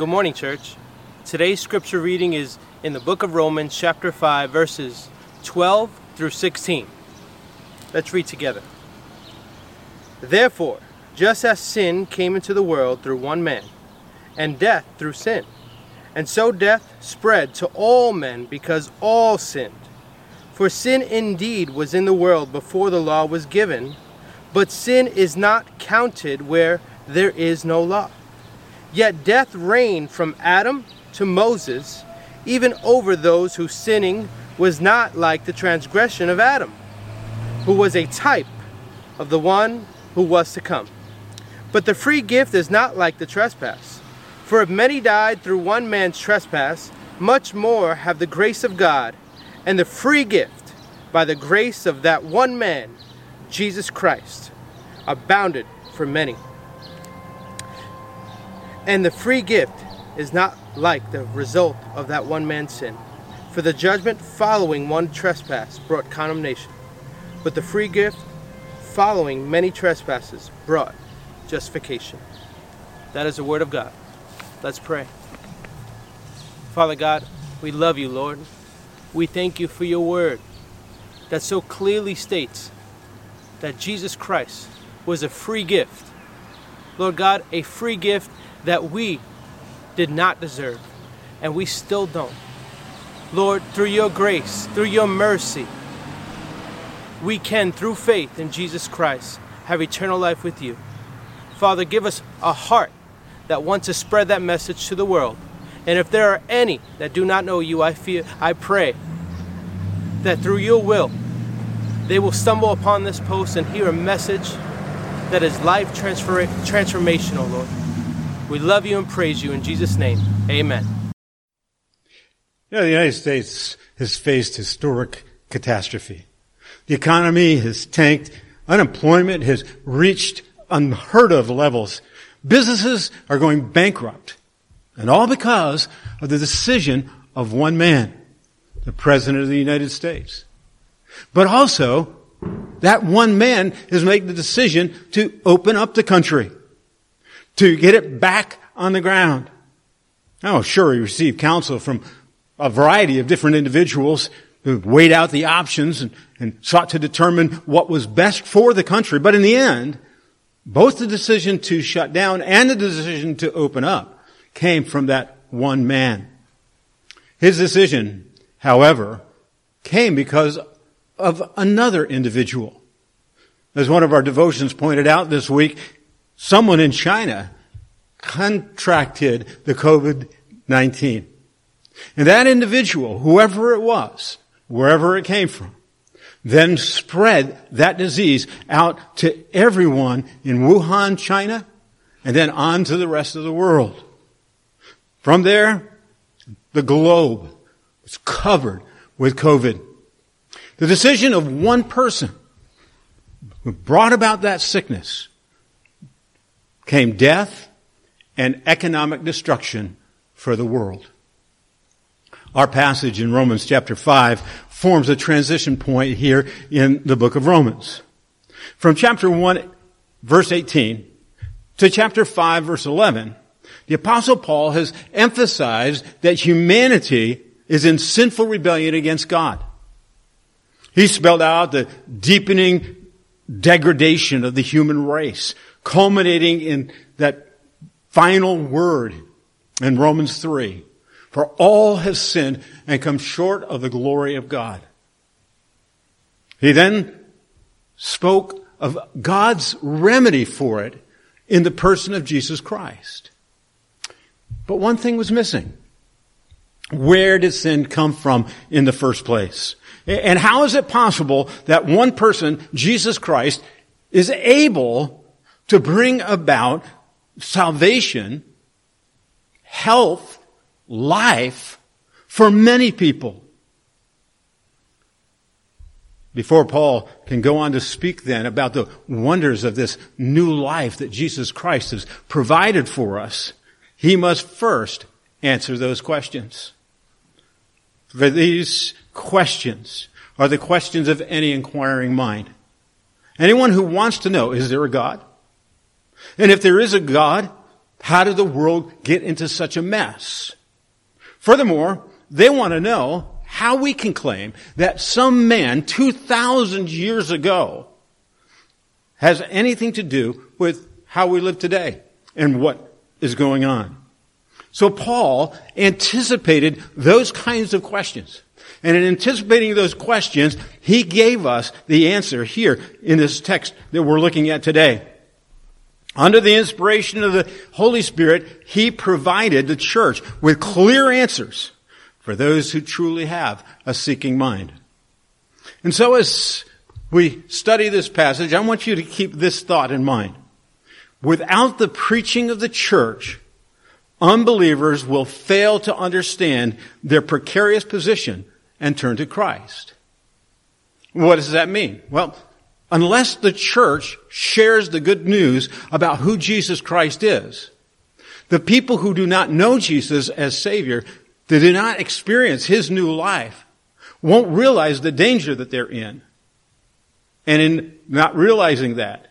Good morning, church. Today's scripture reading is in the book of Romans, chapter 5, verses 12 through 16. Let's read together. Therefore, just as sin came into the world through one man, and death through sin, and so death spread to all men because all sinned. For sin indeed was in the world before the law was given, but sin is not counted where there is no law. Yet death reigned from Adam to Moses, even over those whose sinning was not like the transgression of Adam, who was a type of the one who was to come. But the free gift is not like the trespass. For if many died through one man's trespass, much more have the grace of God and the free gift by the grace of that one man, Jesus Christ, abounded for many. And the free gift is not like the result of that one man's sin. For the judgment following one trespass brought condemnation, but the free gift following many trespasses brought justification. That is the word of God. Let's pray. Father God, we love you, Lord. We thank you for your word that so clearly states that Jesus Christ was a free gift. Lord God, a free gift that we did not deserve, and we still don't. Lord, through your grace, through your mercy, we can, through faith in Jesus Christ, have eternal life with you. Father, give us a heart that wants to spread that message to the world. And if there are any that do not know you, I fear, I pray that through your will, they will stumble upon this post and hear a message that is life transformational, Lord. We love you and praise you in Jesus' name. Amen. You know, the United States has faced historic catastrophe. The economy has tanked. Unemployment has reached unheard of levels. Businesses are going bankrupt. And all because of the decision of one man, the President of the United States. But also, that one man has made the decision to open up the country to get it back on the ground. Oh, sure, he received counsel from a variety of different individuals who weighed out the options and, and sought to determine what was best for the country. But in the end, both the decision to shut down and the decision to open up came from that one man. His decision, however, came because of another individual. As one of our devotions pointed out this week, someone in China contracted the COVID-19. And that individual, whoever it was, wherever it came from, then spread that disease out to everyone in Wuhan, China, and then on to the rest of the world. From there, the globe was covered with COVID. The decision of one person brought about that sickness came death and economic destruction for the world. Our passage in Romans chapter 5 forms a transition point here in the book of Romans. From chapter 1 verse 18 to chapter 5 verse 11, the apostle Paul has emphasized that humanity is in sinful rebellion against God. He spelled out the deepening degradation of the human race culminating in that final word in Romans 3. For all have sinned and come short of the glory of God. He then spoke of God's remedy for it in the person of Jesus Christ. But one thing was missing. Where did sin come from in the first place? And how is it possible that one person, Jesus Christ, is able to bring about salvation, health, life for many people. Before Paul can go on to speak then about the wonders of this new life that Jesus Christ has provided for us, he must first answer those questions. For these questions are the questions of any inquiring mind. Anyone who wants to know, is there a God? And if there is a God, How did the world get into such a mess? Furthermore, they want to know how we can claim that some man 2,000 years ago has anything to do with how we live today and what is going on. So Paul anticipated those kinds of questions. And in anticipating those questions, he gave us the answer here in this text that we're looking at today. Under the inspiration of the Holy Spirit, he provided the church with clear answers for those who truly have a seeking mind. And so as we study this passage, I want you to keep this thought in mind. Without the preaching of the church, unbelievers will fail to understand their precarious position and turn to Christ. What does that mean? Well, unless the church shares the good news about who Jesus Christ is, the people who do not know Jesus as Savior, they do not experience His new life, won't realize the danger that they're in. And in not realizing that,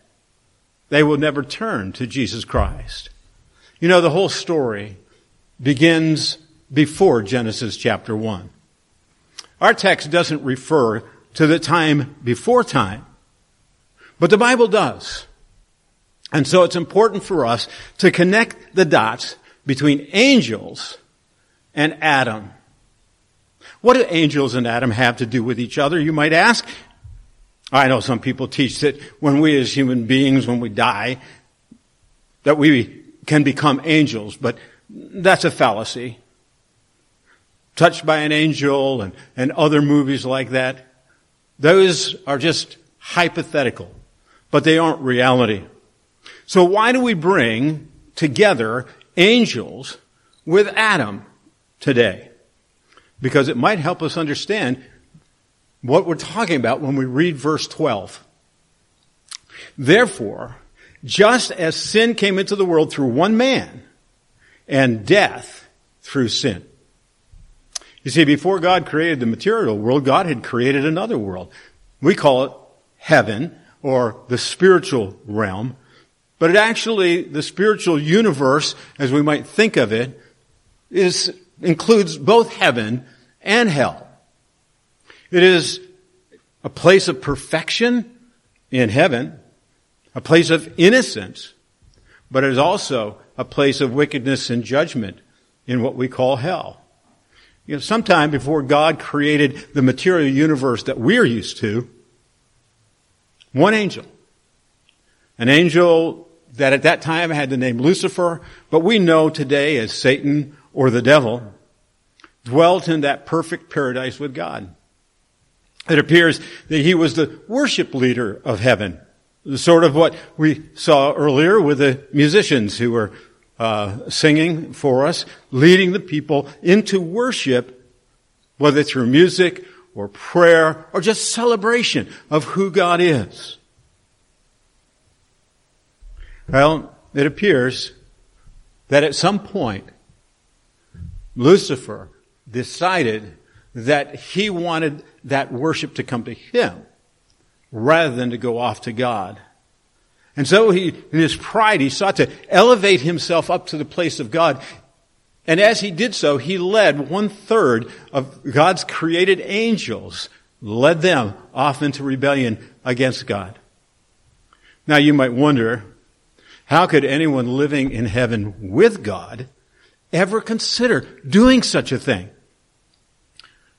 they will never turn to Jesus Christ. You know, the whole story begins before Genesis chapter 1. Our text doesn't refer to the time before time, but the Bible does. And so it's important for us to connect the dots between angels and Adam. What do angels and Adam have to do with each other, you might ask? I know some people teach that when we as human beings, when we die, that we can become angels, but that's a fallacy. Touched by an Angel and, and other movies like that, those are just hypothetical, but they aren't reality. So why do we bring together angels with Adam today? Because it might help us understand what we're talking about when we read verse 12. Therefore, just as sin came into the world through one man, and death through sin. You see, before God created the material world, God had created another world. We call it heaven or the spiritual realm. But it actually, the spiritual universe, as we might think of it, is, includes both heaven and hell. It is a place of perfection in heaven, a place of innocence, but it is also a place of wickedness and judgment in what we call hell. You know, sometime before God created the material universe that we're used to, one angel, an angel that at that time had the name Lucifer, but we know today as Satan or the devil, dwelt in that perfect paradise with God. It appears that he was the worship leader of heaven. Sort of what we saw earlier with the musicians who were uh, singing for us, leading the people into worship, whether through music or prayer or just celebration of who God is. Well, it appears that at some point, Lucifer decided that he wanted that worship to come to him rather than to go off to God. And so he, in his pride, he sought to elevate himself up to the place of God. And as he did so, he led one third of God's created angels, led them off into rebellion against God. Now you might wonder, how could anyone living in heaven with God ever consider doing such a thing?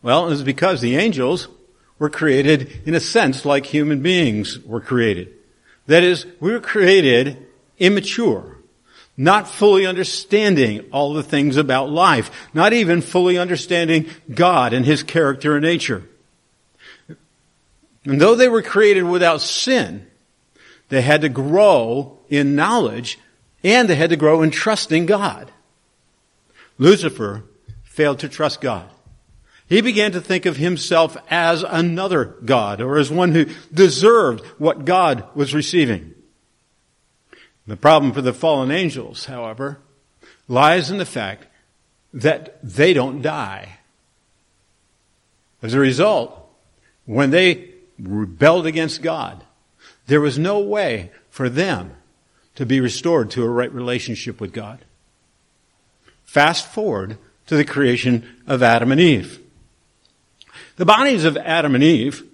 Well, it was because the angels were created in a sense like human beings were created. That is, we were created immature, not fully understanding all the things about life, not even fully understanding God and His character and nature. And though they were created without sin, they had to grow in knowledge and they had to grow in trusting God. Lucifer failed to trust God. He began to think of himself as another God or as one who deserved what God was receiving. The problem for the fallen angels, however, lies in the fact that they don't die. As a result, when they rebelled against God, there was no way for them to be restored to a right relationship with God. Fast forward to the creation of Adam and Eve. The bodies of Adam and Eve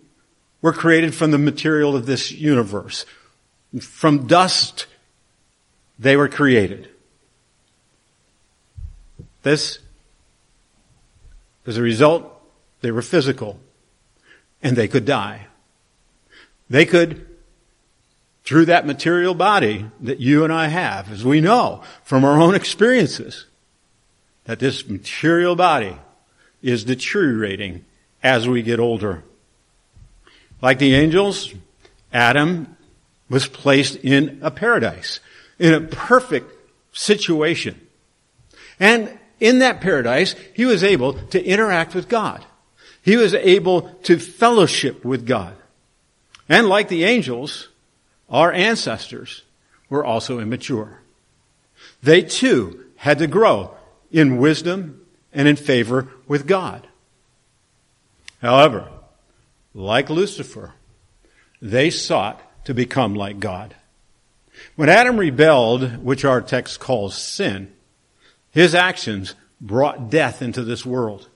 were created from the material of this universe. From dust, they were created. This, as a result, they were physical and they could die. They could, through that material body that you and I have, as we know from our own experiences, that this material body is deteriorating as we get older. Like the angels, Adam was placed in a paradise, in a perfect situation. And in that paradise, he was able to interact with God. He was able to fellowship with God. And like the angels, our ancestors were also immature. They too had to grow in wisdom and in favor with God. However, like Lucifer, they sought to become like God. When Adam rebelled, which our text calls sin, his actions brought death into this world.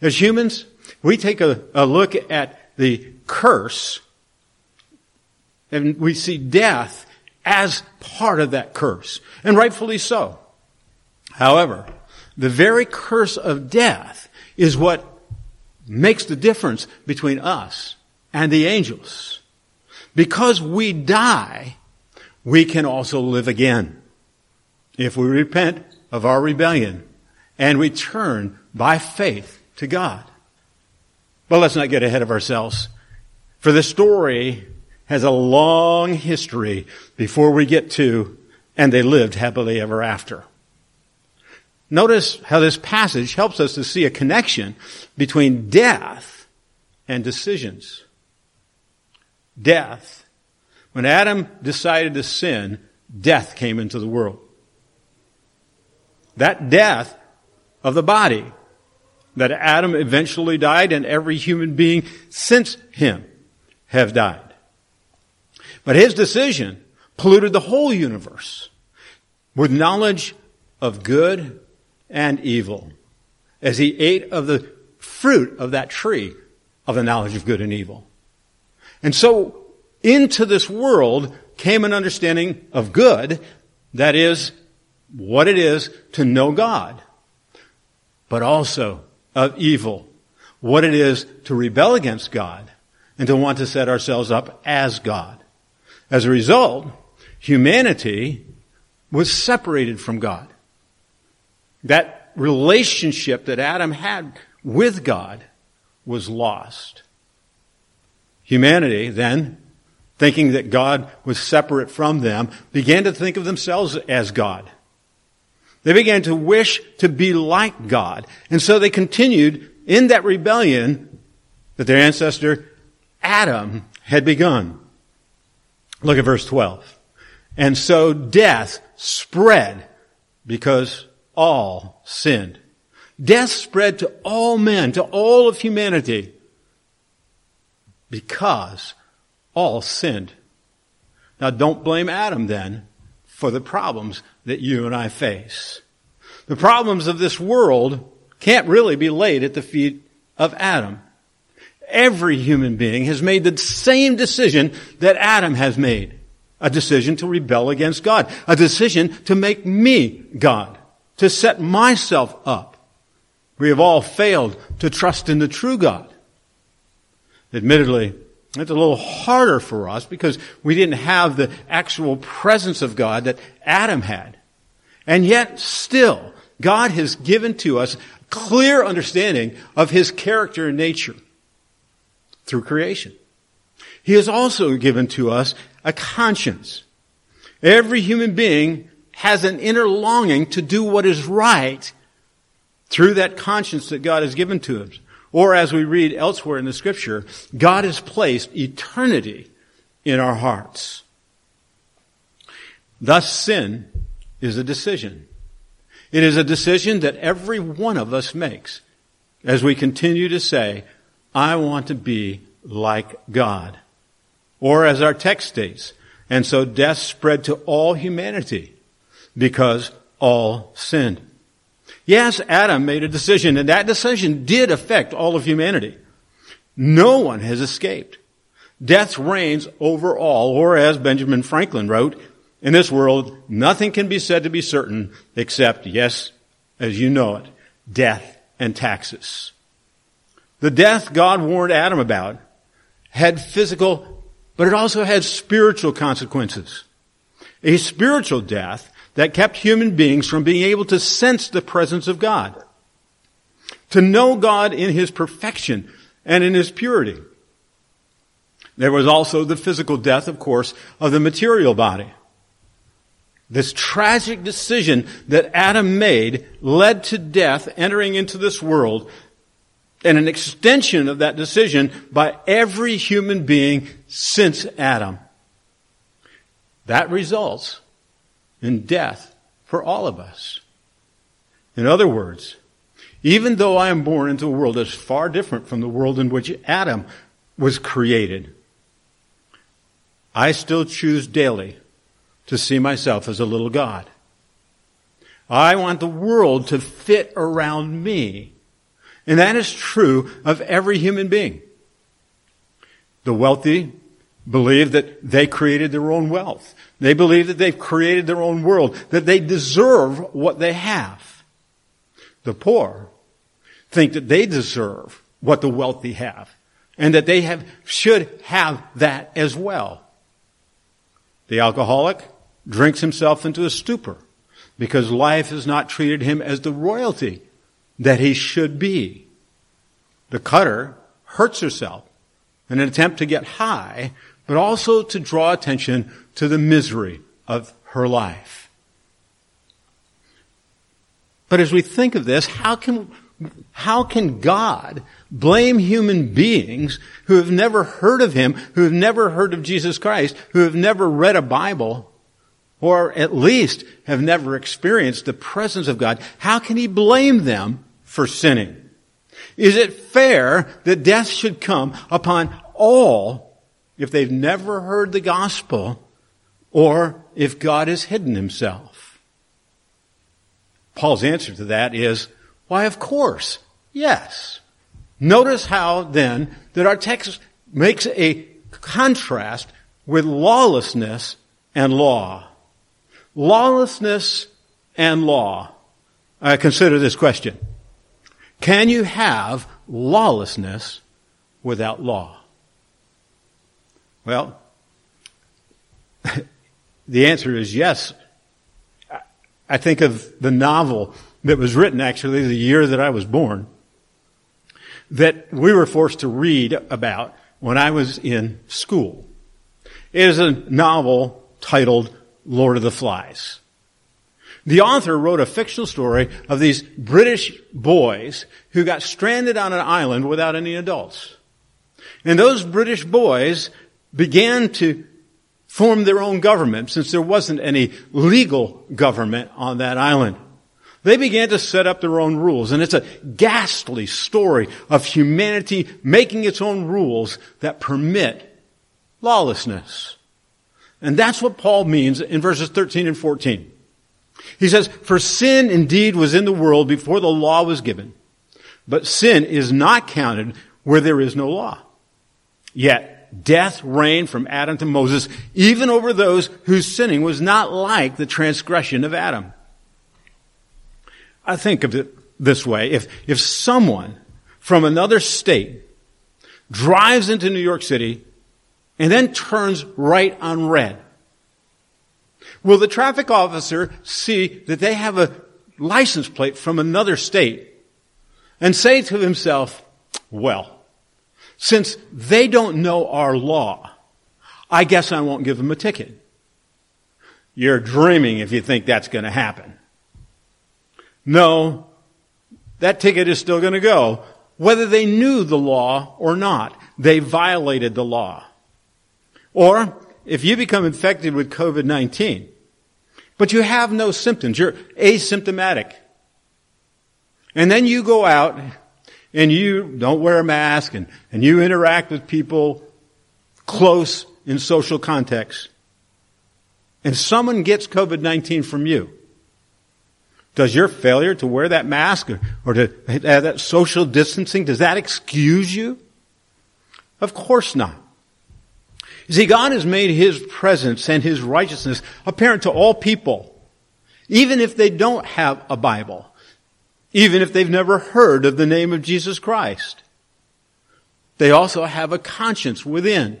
As humans, we take a, a look at the curse and we see death as part of that curse, and rightfully so. However, the very curse of death is what makes the difference between us and the angels. Because we die, we can also live again. If we repent of our rebellion and we turn by faith to God. But let's not get ahead of ourselves. For the story has a long history before we get to, and they lived happily ever after. Notice how this passage helps us to see a connection between death and decisions. Death. When Adam decided to sin, death came into the world. That death of the body that Adam eventually died and every human being since him have died. But his decision polluted the whole universe with knowledge of good and evil as he ate of the fruit of that tree of the knowledge of good and evil. And so into this world came an understanding of good, that is, what it is to know God, but also of evil, what it is to rebel against God and to want to set ourselves up as God. As a result, humanity was separated from God. That relationship that Adam had with God was lost. Humanity then, thinking that God was separate from them, began to think of themselves as God. They began to wish to be like God. And so they continued in that rebellion that their ancestor Adam had begun. Look at verse 12. And so death spread because all sinned. Death spread to all men, to all of humanity, because all sinned. Now don't blame Adam then for the problems that you and I face. The problems of this world can't really be laid at the feet of Adam. Every human being has made the same decision that Adam has made. A decision to rebel against God. A decision to make me God. To set myself up. We have all failed to trust in the true God. Admittedly, it's a little harder for us because we didn't have the actual presence of God that Adam had. And yet, still, God has given to us clear understanding of His character and nature through creation. He has also given to us a conscience. Every human being has an inner longing to do what is right through that conscience that God has given to us. Or as we read elsewhere in the scripture, God has placed eternity in our hearts. Thus sin is a decision. It is a decision that every one of us makes as we continue to say, I want to be like God. Or as our text states, And so death spread to all humanity because all sinned. Yes, Adam made a decision and that decision did affect all of humanity. No one has escaped. Death reigns over all, or as Benjamin Franklin wrote, in this world, nothing can be said to be certain except, yes, as you know it, death and taxes. The death God warned Adam about had physical, but it also had spiritual consequences. A spiritual death that kept human beings from being able to sense the presence of God. To know God in His perfection and in His purity. There was also the physical death, of course, of the material body. This tragic decision that Adam made led to death entering into this world and an extension of that decision by every human being since Adam. That results in death for all of us. In other words, even though I am born into a world that's far different from the world in which Adam was created, I still choose daily to see myself as a little God. I want the world to fit around me. And that is true of every human being. The wealthy believe that they created their own wealth. They believe that they've created their own world, that they deserve what they have. The poor think that they deserve what the wealthy have and that they have, should have that as well. The alcoholic drinks himself into a stupor because life has not treated him as the royalty that he should be. The cutter hurts herself in an attempt to get high, but also to draw attention to the misery of her life. But as we think of this, how can, how can God blame human beings who have never heard of Him, who have never heard of Jesus Christ, who have never read a Bible, or at least have never experienced the presence of God? How can He blame them for sinning? Is it fair that death should come upon all if they've never heard the gospel or if God has hidden himself? Paul's answer to that is, why of course, yes. Notice how then that our text makes a contrast with lawlessness and law. Lawlessness and law. I consider this question. Can you have lawlessness without law? Well, the answer is yes. I think of the novel that was written actually the year that I was born that we were forced to read about when I was in school. It is a novel titled Lord of the Flies. The author wrote a fictional story of these British boys who got stranded on an island without any adults. And those British boys began to form their own government since there wasn't any legal government on that island. They began to set up their own rules, and it's a ghastly story of humanity making its own rules that permit lawlessness. And that's what Paul means in verses 13 and 14. He says, For sin indeed was in the world before the law was given, but sin is not counted where there is no law. Yet death reigned from Adam to Moses, even over those whose sinning was not like the transgression of Adam. I think of it this way. If, if someone from another state drives into New York City and then turns right on red, will the traffic officer see that they have a license plate from another state and say to himself, well, since they don't know our law, I guess I won't give them a ticket. You're dreaming if you think that's going to happen. No, that ticket is still going to go. Whether they knew the law or not, they violated the law. Or, if you become infected with COVID-19, but you have no symptoms, you're asymptomatic, and then you go out and you don't wear a mask and, and you interact with people close in social context, and someone gets COVID-19 from you, does your failure to wear that mask or, or to have that social distancing, does that excuse you? Of course not. See, God has made His presence and His righteousness apparent to all people, even if they don't have a Bible, even if they've never heard of the name of Jesus Christ. They also have a conscience within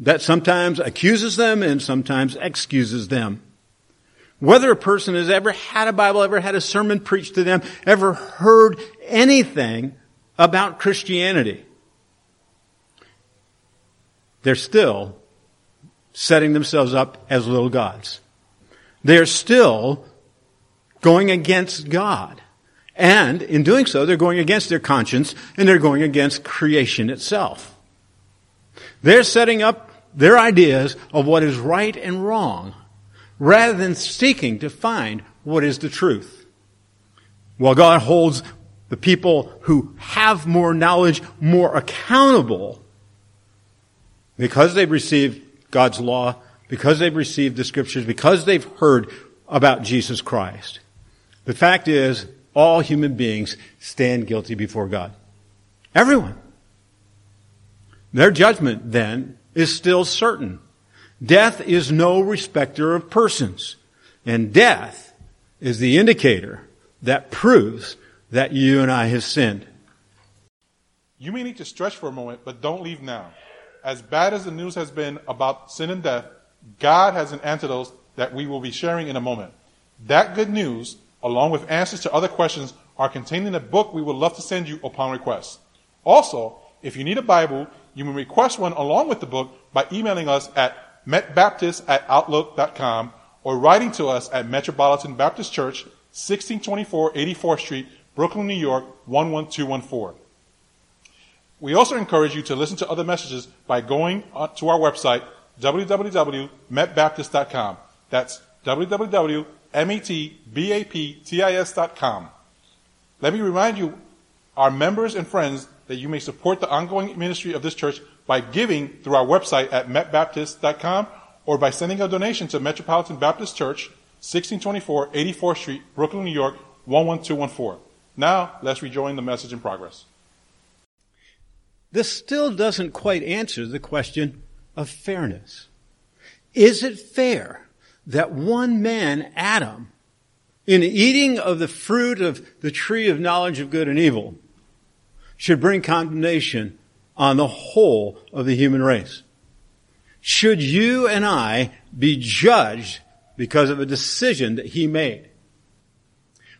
that sometimes accuses them and sometimes excuses them. Whether a person has ever had a Bible, ever had a sermon preached to them, ever heard anything about Christianity, they're still setting themselves up as little gods. They're still going against God. And in doing so, they're going against their conscience and they're going against creation itself. They're setting up their ideas of what is right and wrong rather than seeking to find what is the truth. While God holds the people who have more knowledge more accountable because they've received God's law, because they've received the scriptures, because they've heard about Jesus Christ. The fact is, all human beings stand guilty before God. Everyone. Their judgment then is still certain. Death is no respecter of persons. And death is the indicator that proves that you and I have sinned. You may need to stretch for a moment, but don't leave now. As bad as the news has been about sin and death, God has an antidote that we will be sharing in a moment. That good news, along with answers to other questions, are contained in a book we would love to send you upon request. Also, if you need a Bible, you may request one along with the book by emailing us at metbaptist at outlook.com or writing to us at Metropolitan Baptist Church, 1624 84th Street, Brooklyn, New York, 11214. We also encourage you to listen to other messages by going to our website, www.metbaptist.com. That's www.metbaptist.com. Let me remind you, our members and friends, that you may support the ongoing ministry of this church by giving through our website at metbaptist.com or by sending a donation to Metropolitan Baptist Church, 1624 84th Street, Brooklyn, New York, 11214. Now, let's rejoin the message in progress. This still doesn't quite answer the question of fairness. Is it fair that one man, Adam, in eating of the fruit of the tree of knowledge of good and evil, should bring condemnation on the whole of the human race. Should you and I be judged because of a decision that he made?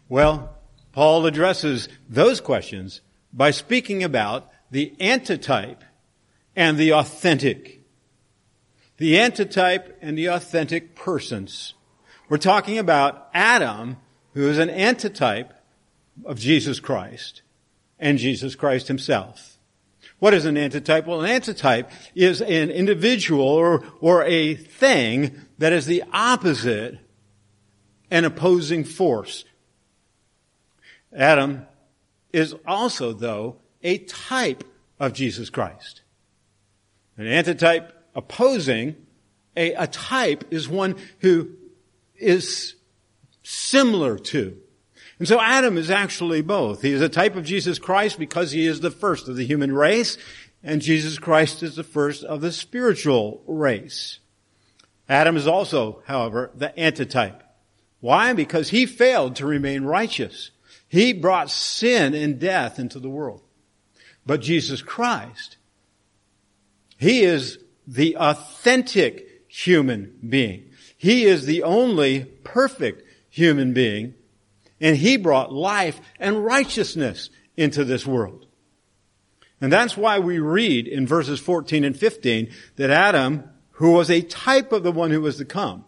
Well, Paul addresses those questions by speaking about the antitype and the authentic. The antitype and the authentic persons. We're talking about Adam, who is an antitype of Jesus Christ and Jesus Christ himself. What is an antitype? Well, an antitype is an individual or, or a thing that is the opposite and opposing force. Adam is also, though, a type of Jesus Christ. An antitype opposing, a, a type is one who is similar to. And so Adam is actually both. He is a type of Jesus Christ because he is the first of the human race, and Jesus Christ is the first of the spiritual race. Adam is also, however, the antitype. Why? Because he failed to remain righteous. He brought sin and death into the world. But Jesus Christ, he is the authentic human being. He is the only perfect human being and he brought life and righteousness into this world. And that's why we read in verses 14 and 15 that Adam, who was a type of the one who was to come,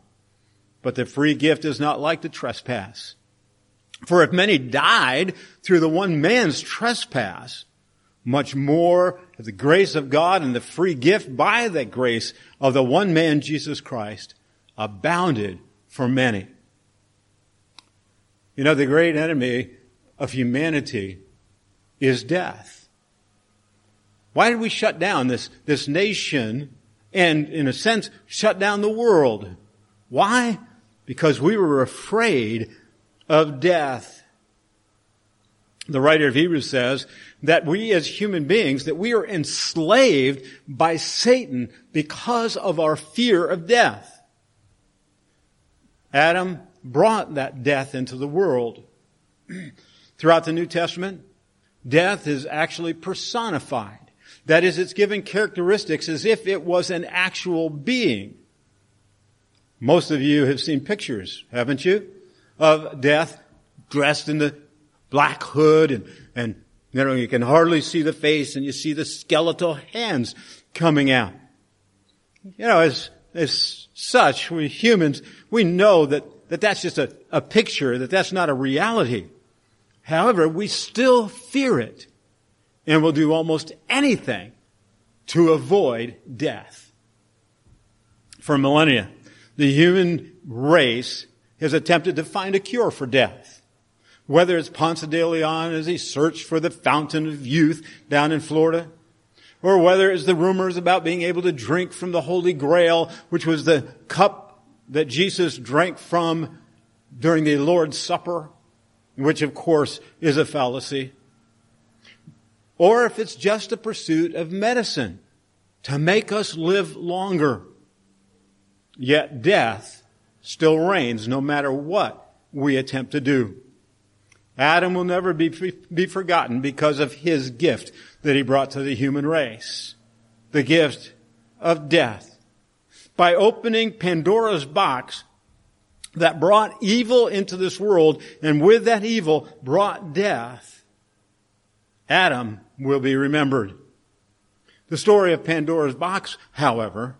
but the free gift is not like the trespass. For if many died through the one man's trespass, much more the grace of God and the free gift by the grace of the one man, Jesus Christ, abounded for many. You know, the great enemy of humanity is death. Why did we shut down this, this nation and, in a sense, shut down the world? Why? Because we were afraid of death. The writer of Hebrews says that we as human beings, that we are enslaved by Satan because of our fear of death. Adam brought that death into the world. Throughout the New Testament, death is actually personified. That is, it's given characteristics as if it was an actual being. Most of you have seen pictures, haven't you, of death dressed in the black hood and, and you know, you can hardly see the face and you see the skeletal hands coming out. You know, as, as such, we humans, we know that, that that's just a, a picture, that that's not a reality. However, we still fear it and will do almost anything to avoid death. For millennia, the human race has attempted to find a cure for death. Whether it's Ponce de Leon as he searched for the fountain of youth down in Florida, or whether it's the rumors about being able to drink from the Holy Grail, which was the cup that Jesus drank from during the Lord's Supper, which of course is a fallacy. Or if it's just a pursuit of medicine to make us live longer. Yet death still reigns no matter what we attempt to do. Adam will never be, be forgotten because of his gift that he brought to the human race. The gift of death. By opening Pandora's box, that brought evil into this world, and with that evil brought death, Adam will be remembered. The story of Pandora's box, however,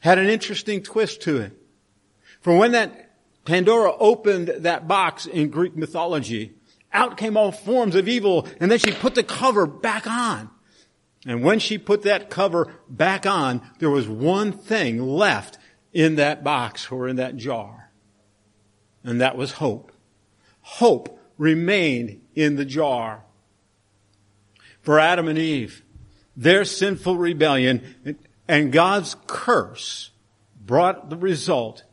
had an interesting twist to it. For when that Pandora opened that box in Greek mythology, out came all forms of evil, and then she put the cover back on. And when she put that cover back on, there was one thing left in that box or in that jar and that was hope. Hope remained in the jar. For Adam and Eve, their sinful rebellion and God's curse brought the result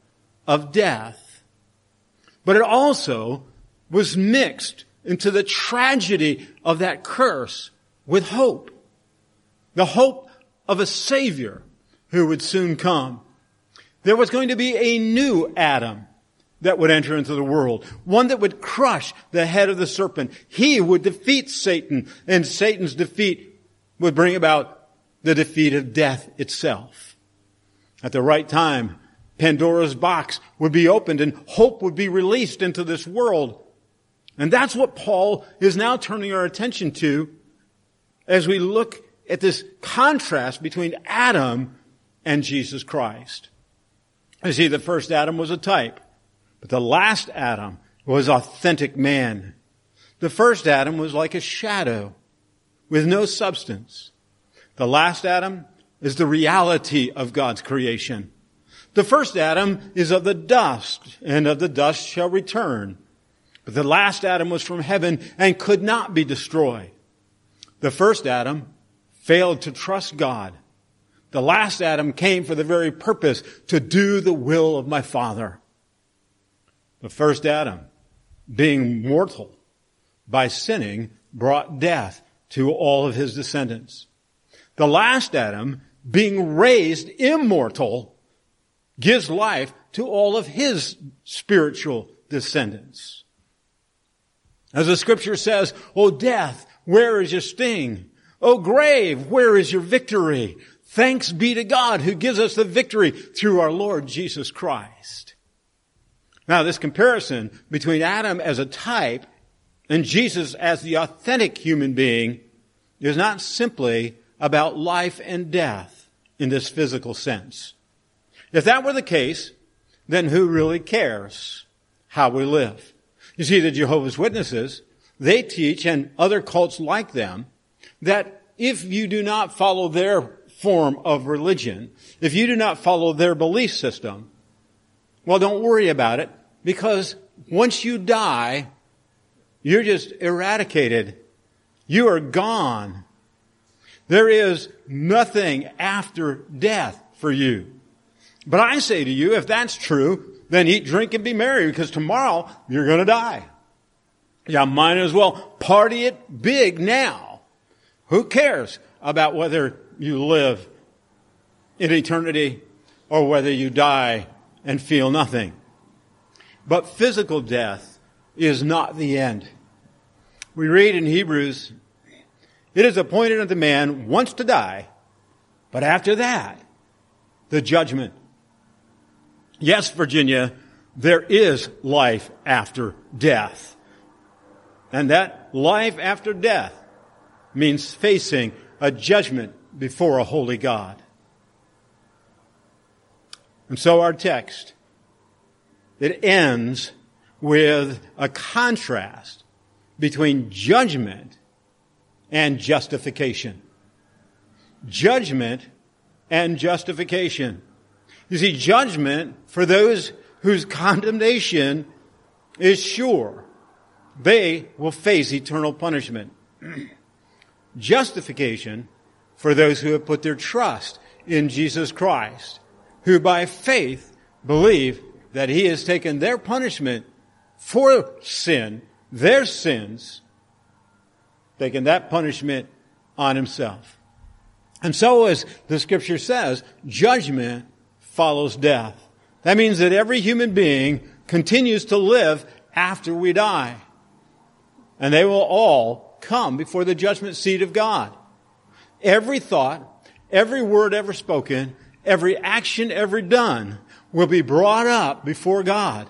of death. But it also was mixed into the tragedy of that curse with hope. The hope of a Savior who would soon come. There was going to be a new Adam that would enter into the world. One that would crush the head of the serpent. He would defeat Satan, and Satan's defeat would bring about the defeat of death itself. At the right time, Pandora's box would be opened and hope would be released into this world. And that's what Paul is now turning our attention to as we look at this contrast between Adam and Jesus Christ. You see, the first Adam was a type. But the last Adam was authentic man. The first Adam was like a shadow with no substance. The last Adam is the reality of God's creation. The first Adam is of the dust, and of the dust shall return. But the last Adam was from heaven and could not be destroyed. The first Adam failed to trust God. The last Adam came for the very purpose to do the will of my Father. The first Adam, being mortal by sinning, brought death to all of his descendants. The last Adam, being raised immortal, gives life to all of his spiritual descendants. As the scripture says, O death, where is your sting? O grave, where is your victory? Thanks be to God who gives us the victory through our Lord Jesus Christ. Now, this comparison between Adam as a type and Jesus as the authentic human being is not simply about life and death in this physical sense. If that were the case, then who really cares how we live? You see, the Jehovah's Witnesses, they teach, and other cults like them, that if you do not follow their form of religion, if you do not follow their belief system, well, don't worry about it because once you die, you're just eradicated. You are gone. There is nothing after death for you. But I say to you, if that's true, then eat, drink, and be merry because tomorrow you're going to die. Yeah, might as well party it big now. Who cares about whether you live in eternity or whether you die and feel nothing? But physical death is not the end. We read in Hebrews, it is appointed unto man once to die, but after that, the judgment. Yes, Virginia, there is life after death. And that life after death means facing a judgment before a holy God. And so our text, it ends with a contrast between judgment and justification. Judgment and justification. You see, judgment for those whose condemnation is sure, they will face eternal punishment. Justification for those who have put their trust in Jesus Christ, who by faith believe that He has taken their punishment for sin, their sins, taken that punishment on Himself. And so as the scripture says, judgment follows death. That means that every human being continues to live after we die. And they will all come before the judgment seat of God. Every thought, every word ever spoken, every action ever done will be brought up before God.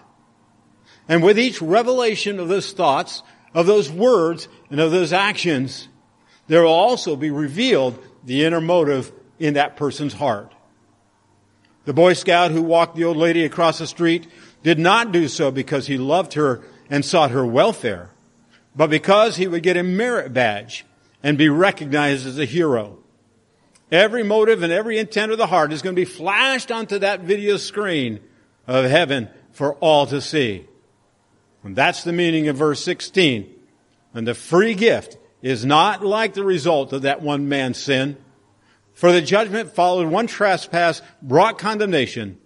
And with each revelation of those thoughts, of those words, and of those actions, there will also be revealed the inner motive in that person's heart. The Boy Scout who walked the old lady across the street did not do so because he loved her and sought her welfare, but because he would get a merit badge and be recognized as a hero. Every motive and every intent of the heart is going to be flashed onto that video screen of heaven for all to see. And that's the meaning of verse 16. And the free gift is not like the result of that one man's sin. For the judgment followed one trespass brought condemnation,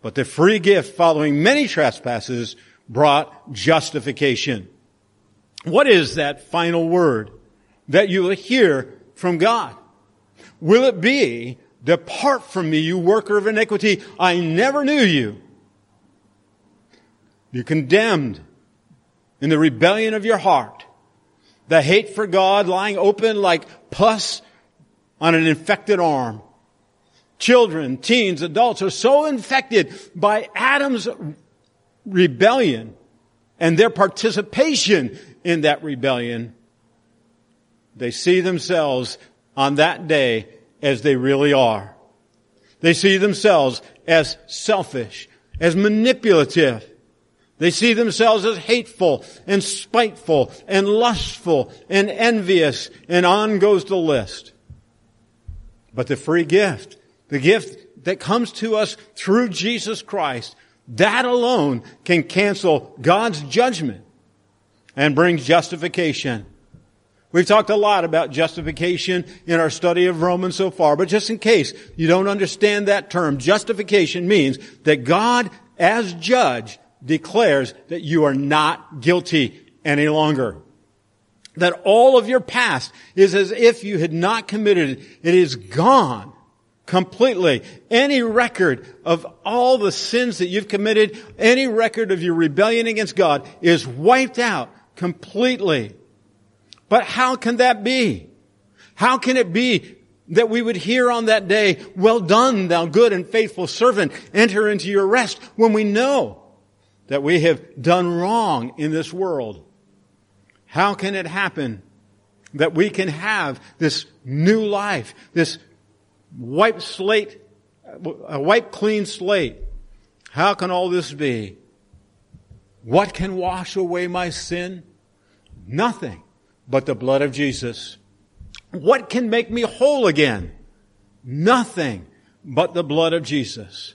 but the free gift following many trespasses brought justification. What is that final word that you will hear from God? Will it be, depart from me, you worker of iniquity, I never knew you. You condemned in the rebellion of your heart, the hate for God lying open like pus on an infected arm. Children, teens, adults are so infected by Adam's rebellion and their participation in that rebellion. They see themselves on that day as they really are. They see themselves as selfish, as manipulative. They see themselves as hateful and spiteful and lustful and envious and on goes the list. But the free gift, the gift that comes to us through Jesus Christ, that alone can cancel God's judgment and bring justification. We've talked a lot about justification in our study of Romans so far, but just in case you don't understand that term, justification means that God, as judge, declares that you are not guilty any longer that all of your past is as if you had not committed it. It is gone completely. Any record of all the sins that you've committed, any record of your rebellion against God is wiped out completely. But how can that be? How can it be that we would hear on that day, well done, thou good and faithful servant, enter into your rest when we know that we have done wrong in this world? How can it happen that we can have this new life, this white slate, a white clean slate? How can all this be? What can wash away my sin? Nothing but the blood of Jesus. What can make me whole again? Nothing but the blood of Jesus.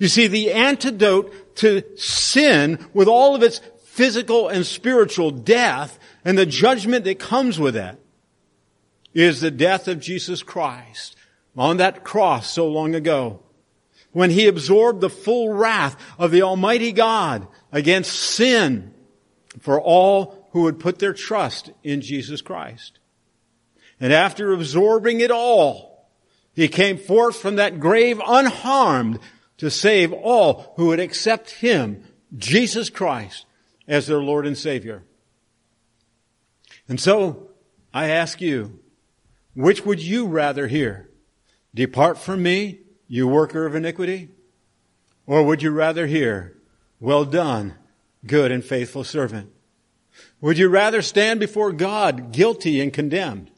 You see, the antidote to sin with all of its physical and spiritual death and the judgment that comes with that is the death of Jesus Christ on that cross so long ago. when he absorbed the full wrath of the Almighty God against sin for all who would put their trust in Jesus Christ. And after absorbing it all, he came forth from that grave unharmed to save all who would accept him, Jesus Christ, as their Lord and Savior. And so, I ask you, which would you rather hear? Depart from me, you worker of iniquity? Or would you rather hear, well done, good and faithful servant? Would you rather stand before God guilty and condemned?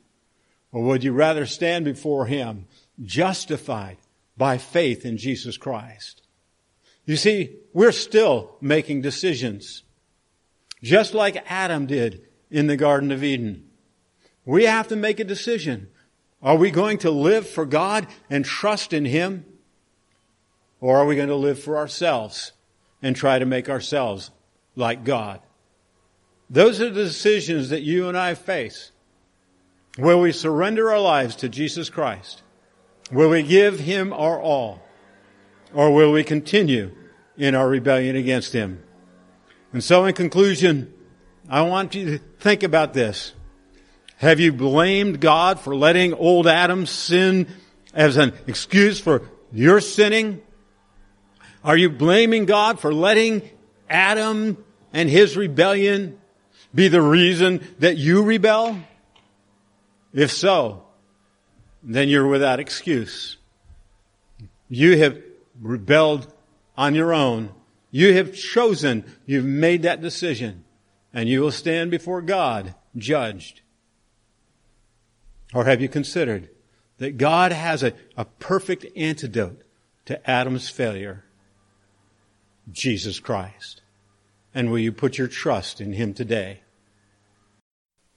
Or would you rather stand before Him justified by faith in Jesus Christ? You see, we're still making decisions. Just like Adam did in the Garden of Eden. We have to make a decision. Are we going to live for God and trust in Him? Or are we going to live for ourselves and try to make ourselves like God? Those are the decisions that you and I face. Will we surrender our lives to Jesus Christ? Will we give Him our all? Or will we continue in our rebellion against Him? And so in conclusion, I want you to think about this. Have you blamed God for letting old Adam sin as an excuse for your sinning? Are you blaming God for letting Adam and his rebellion be the reason that you rebel? If so, then you're without excuse. You have rebelled on your own. You have chosen, you've made that decision, and you will stand before God judged. Or have you considered that God has a, a perfect antidote to Adam's failure? Jesus Christ. And will you put your trust in Him today?